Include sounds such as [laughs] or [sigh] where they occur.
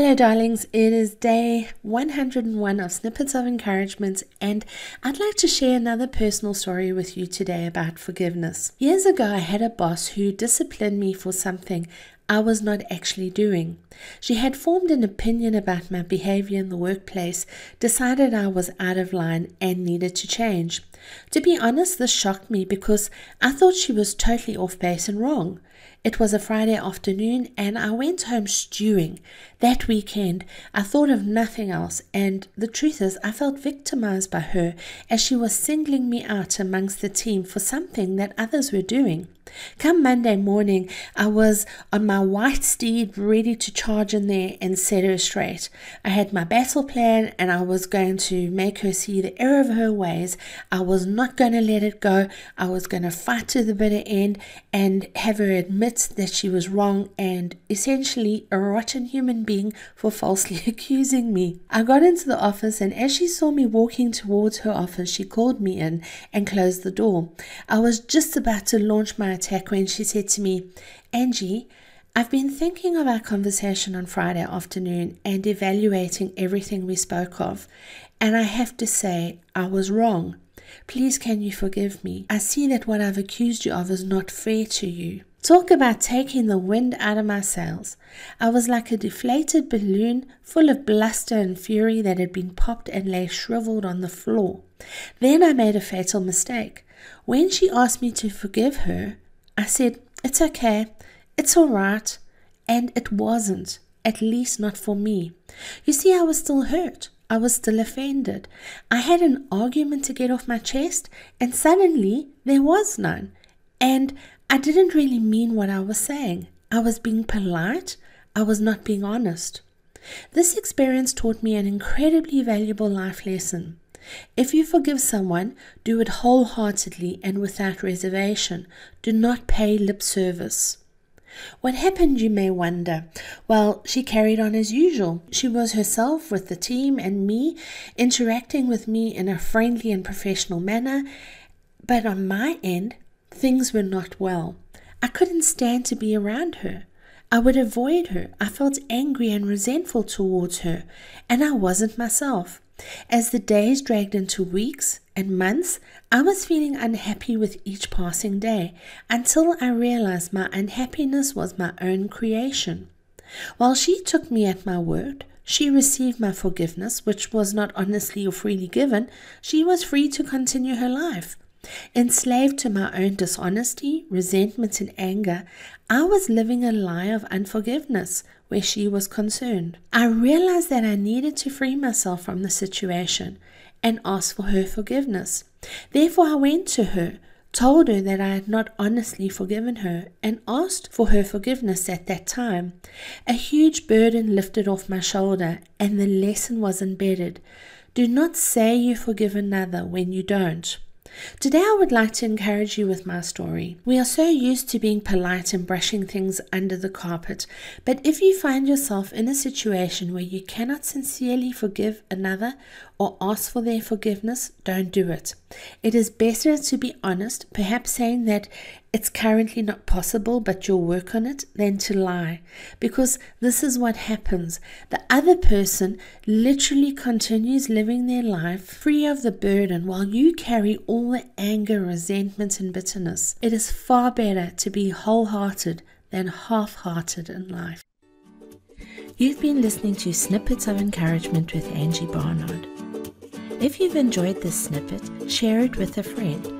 Hello, darlings. It is day 101 of Snippets of Encouragement, and I'd like to share another personal story with you today about forgiveness. Years ago, I had a boss who disciplined me for something I was not actually doing. She had formed an opinion about my behavior in the workplace, decided I was out of line and needed to change. To be honest, this shocked me because I thought she was totally off base and wrong. It was a Friday afternoon and I went home stewing. That weekend, I thought of nothing else, and the truth is, I felt victimized by her as she was singling me out amongst the team for something that others were doing. Come Monday morning, I was on my white steed ready to charge in there and set her straight. I had my battle plan and I was going to make her see the error of her ways. I was not going to let it go. I was going to fight to the bitter end and have her admit that she was wrong and essentially a rotten human being for falsely [laughs] accusing me. I got into the office and as she saw me walking towards her office, she called me in and closed the door. I was just about to launch my when she said to me, Angie, I've been thinking of our conversation on Friday afternoon and evaluating everything we spoke of, and I have to say I was wrong. Please, can you forgive me? I see that what I've accused you of is not fair to you. Talk about taking the wind out of my sails. I was like a deflated balloon full of bluster and fury that had been popped and lay shriveled on the floor. Then I made a fatal mistake. When she asked me to forgive her, I said, It's okay, it's all right. And it wasn't, at least not for me. You see, I was still hurt. I was still offended. I had an argument to get off my chest, and suddenly there was none. And I didn't really mean what I was saying. I was being polite, I was not being honest. This experience taught me an incredibly valuable life lesson. If you forgive someone, do it wholeheartedly and without reservation. Do not pay lip service. What happened, you may wonder? Well, she carried on as usual. She was herself with the team and me, interacting with me in a friendly and professional manner. But on my end, things were not well. I couldn't stand to be around her. I would avoid her. I felt angry and resentful towards her, and I wasn't myself. As the days dragged into weeks and months, I was feeling unhappy with each passing day until I realized my unhappiness was my own creation. While she took me at my word, she received my forgiveness, which was not honestly or freely given. She was free to continue her life. Enslaved to my own dishonesty, resentment, and anger, I was living a lie of unforgiveness where she was concerned. I realized that I needed to free myself from the situation and ask for her forgiveness. Therefore, I went to her, told her that I had not honestly forgiven her, and asked for her forgiveness at that time. A huge burden lifted off my shoulder, and the lesson was embedded. Do not say you forgive another when you don't. Today, I would like to encourage you with my story. We are so used to being polite and brushing things under the carpet, but if you find yourself in a situation where you cannot sincerely forgive another or ask for their forgiveness, don't do it. It is better to be honest, perhaps saying that it's currently not possible, but you'll work on it, than to lie. Because this is what happens. The other person literally continues living their life free of the burden while you carry all the anger, resentment, and bitterness. It is far better to be wholehearted than half hearted in life. You've been listening to Snippets of Encouragement with Angie Barnard. If you've enjoyed this snippet, share it with a friend.